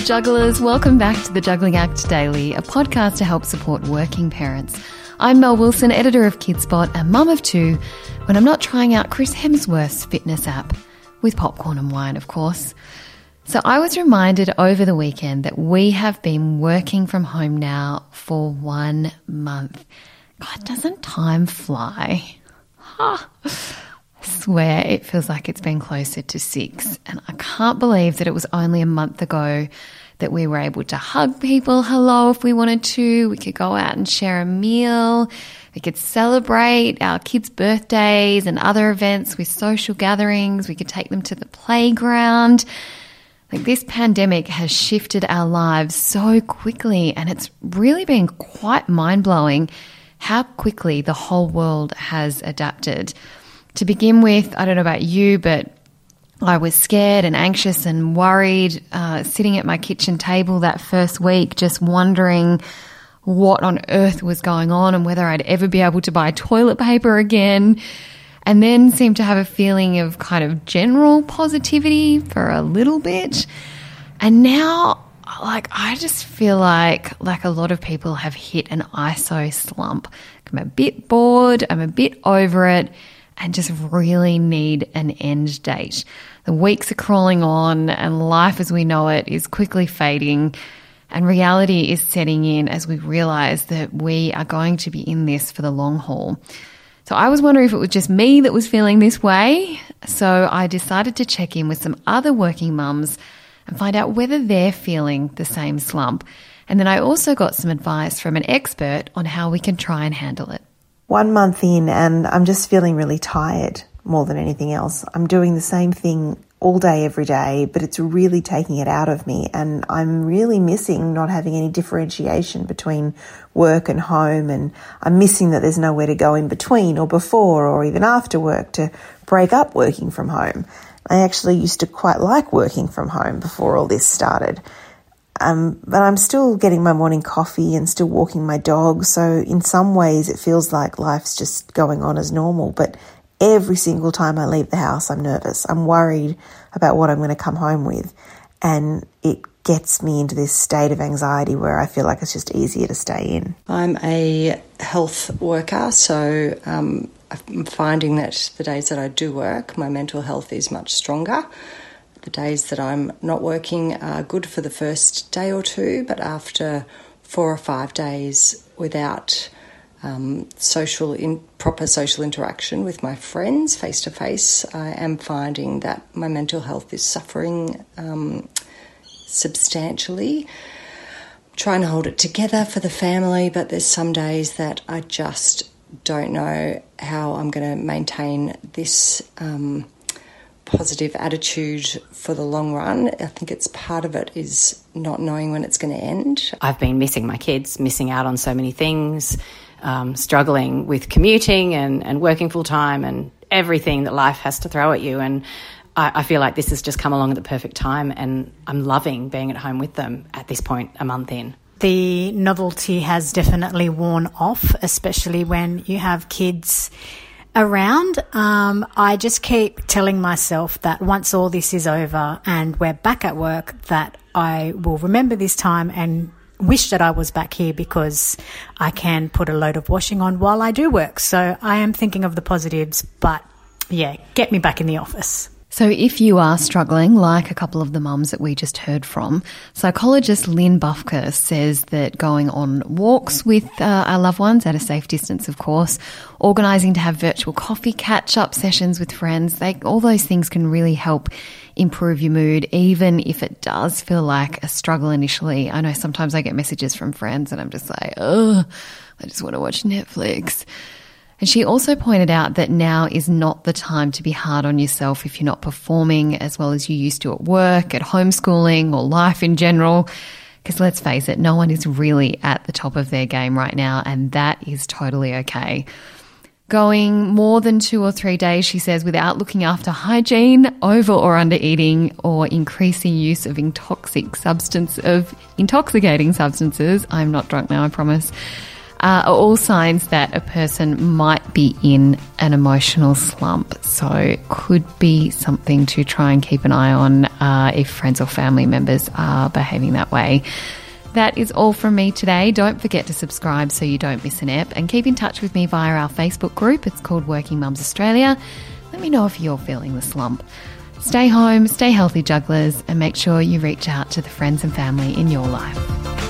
jugglers. Welcome back to the Juggling Act Daily, a podcast to help support working parents. I'm Mel Wilson, editor of Kidspot and mum of two, when I'm not trying out Chris Hemsworth's fitness app, with popcorn and wine, of course. So I was reminded over the weekend that we have been working from home now for one month. God, doesn't time fly? Swear it feels like it's been closer to six. And I can't believe that it was only a month ago that we were able to hug people hello if we wanted to. We could go out and share a meal. We could celebrate our kids' birthdays and other events with social gatherings. We could take them to the playground. Like this pandemic has shifted our lives so quickly, and it's really been quite mind blowing how quickly the whole world has adapted. To begin with, I don't know about you, but I was scared and anxious and worried uh, sitting at my kitchen table that first week, just wondering what on earth was going on and whether I'd ever be able to buy toilet paper again. And then seemed to have a feeling of kind of general positivity for a little bit. And now like I just feel like like a lot of people have hit an ISO slump. I'm a bit bored, I'm a bit over it and just really need an end date. The weeks are crawling on and life as we know it is quickly fading and reality is setting in as we realize that we are going to be in this for the long haul. So I was wondering if it was just me that was feeling this way. So I decided to check in with some other working mums and find out whether they're feeling the same slump. And then I also got some advice from an expert on how we can try and handle it. One month in, and I'm just feeling really tired more than anything else. I'm doing the same thing all day, every day, but it's really taking it out of me. And I'm really missing not having any differentiation between work and home. And I'm missing that there's nowhere to go in between or before or even after work to break up working from home. I actually used to quite like working from home before all this started. Um, but I'm still getting my morning coffee and still walking my dog. So, in some ways, it feels like life's just going on as normal. But every single time I leave the house, I'm nervous. I'm worried about what I'm going to come home with. And it gets me into this state of anxiety where I feel like it's just easier to stay in. I'm a health worker, so um, I'm finding that the days that I do work, my mental health is much stronger. The days that I'm not working are good for the first day or two, but after four or five days without um, social in proper social interaction with my friends face to face, I am finding that my mental health is suffering um, substantially. I'm trying to hold it together for the family, but there's some days that I just don't know how I'm going to maintain this um, positive attitude for the long run. I think it's part of it is not knowing when it's going to end. I've been missing my kids, missing out on so many things, um, struggling with commuting and, and working full time and everything that life has to throw at you. And I, I feel like this has just come along at the perfect time, and I'm loving being at home with them at this point, a month in the novelty has definitely worn off, especially when you have kids around. Um, I just keep telling myself that once all this is over and we're back at work, that I will remember this time and wish that I was back here because I can put a load of washing on while I do work. So I am thinking of the positives, but yeah, get me back in the office. So, if you are struggling, like a couple of the mums that we just heard from, psychologist Lynn Bufka says that going on walks with uh, our loved ones at a safe distance, of course, organising to have virtual coffee catch up sessions with friends, they, all those things can really help improve your mood, even if it does feel like a struggle initially. I know sometimes I get messages from friends and I'm just like, oh, I just want to watch Netflix. And she also pointed out that now is not the time to be hard on yourself if you're not performing as well as you used to at work, at homeschooling, or life in general. Because let's face it, no one is really at the top of their game right now, and that is totally okay. Going more than two or three days, she says, without looking after hygiene, over or under eating, or increasing use of intoxic substance of intoxicating substances. I'm not drunk now, I promise uh, are all signs that a person might be in an emotional slump. So, could be something to try and keep an eye on uh, if friends or family members are behaving that way. That is all from me today. Don't forget to subscribe so you don't miss an ep and keep in touch with me via our Facebook group. It's called Working Mums Australia. Let me know if you're feeling the slump. Stay home, stay healthy, jugglers, and make sure you reach out to the friends and family in your life.